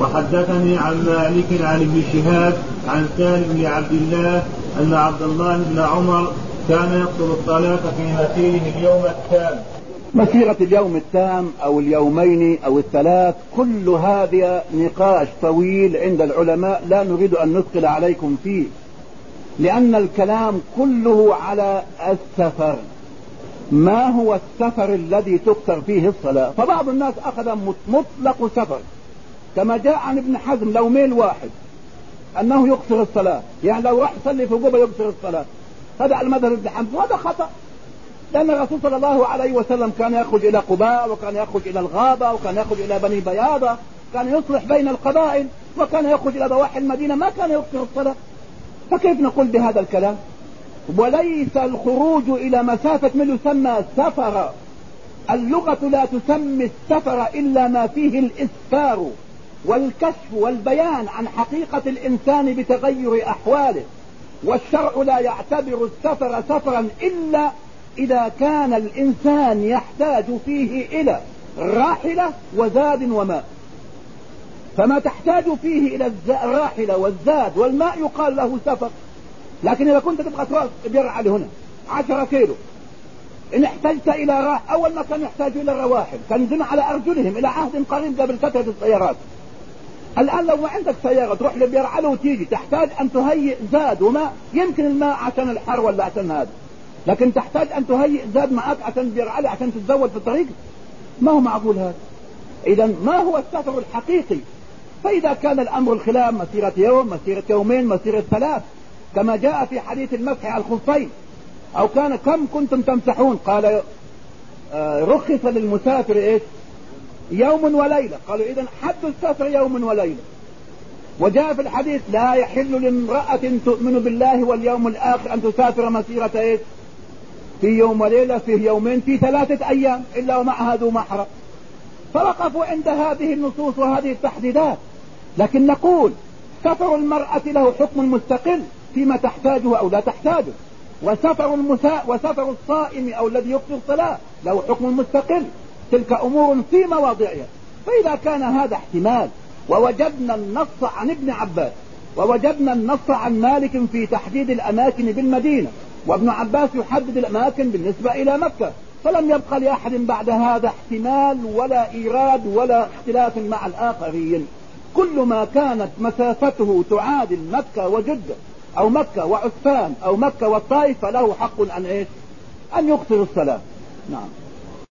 وحدثني عن مالك عن ابن شهاب عن سالم بن عبد الله أن عبد الله بن عمر كان يقتل الصلاه في مسيره اليوم التام. مسيرة اليوم التام أو اليومين أو الثلاث كل هذا نقاش طويل عند العلماء لا نريد أن نثقل عليكم فيه لأن الكلام كله على السفر. ما هو السفر الذي تقصر فيه الصلاة؟ فبعض الناس أخذ مطلق سفر. كما جاء عن ابن حزم لو ميل واحد أنه يقصر الصلاة. يعني لو راح يصلي في قبة يقصر الصلاة. هذا المذهب ابن حزم وهذا خطأ. لأن الرسول صلى الله عليه وسلم كان يخرج إلى قباء وكان يخرج إلى الغابة وكان يخرج إلى بني بياضة كان يصلح بين القبائل وكان يخرج إلى ضواحي المدينة ما كان يقصر الصلاة. فكيف نقول بهذا الكلام؟ وليس الخروج إلى مسافة من يسمى سفر اللغة لا تسمي السفر إلا ما فيه الإسفار. والكشف والبيان عن حقيقة الإنسان بتغير أحواله والشرع لا يعتبر السفر سفرا إلا إذا كان الإنسان يحتاج فيه إلى راحلة وزاد وماء. فما تحتاج فيه إلى الراحلة والزاد والماء يقال له سفر. لكن إذا كنت تبغى تروح بيرعى هنا عشرة كيلو. إن احتجت إلى راح أول ما كانوا يحتاجوا إلى الرواحل كان على أرجلهم إلى عهد قريب قبل كثرة السيارات الآن لو ما عندك سيارة تروح لبيرعى وتيجي تحتاج أن تهيئ زاد وماء يمكن الماء عشان الحر ولا عشان هذا. لكن تحتاج أن تهيئ زاد معك عشان علي عشان تتزود في الطريق؟ ما هو معقول هذا؟ اذا ما هو السفر الحقيقي؟ فإذا كان الأمر الخلاف مسيرة يوم مسيرة يومين مسيرة ثلاث كما جاء في حديث المسح على الخفين أو كان كم كنتم تمسحون؟ قال آه، رخص للمسافر إيش؟ يوم وليلة. قالوا اذا حد السفر يوم وليلة. وجاء في الحديث لا يحل لامرأة تؤمن بالله واليوم الآخر أن تسافر مسيرة إيش؟ في يوم وليلة في يومين في ثلاثة أيام إلا ومعها ذو محرم. فوقفوا عند هذه النصوص وهذه التحديدات. لكن نقول سفر المرأة له حكم مستقل فيما تحتاجه أو لا تحتاجه. وسفر المساء وسفر الصائم أو الذي يقضي الصلاة له حكم مستقل. تلك أمور في مواضعها. فإذا كان هذا احتمال ووجدنا النص عن ابن عباس ووجدنا النص عن مالك في تحديد الأماكن بالمدينة وابن عباس يحدد الأماكن بالنسبة إلى مكة. فلم يبقى لأحد بعد هذا احتمال ولا إيراد ولا اختلاف مع الآخرين. كل ما كانت مسافته تعادل مكة وجدة أو مكة وعسفان أو مكة والطائف فله حق أن إيش؟ أن يقصر الصلاة نعم.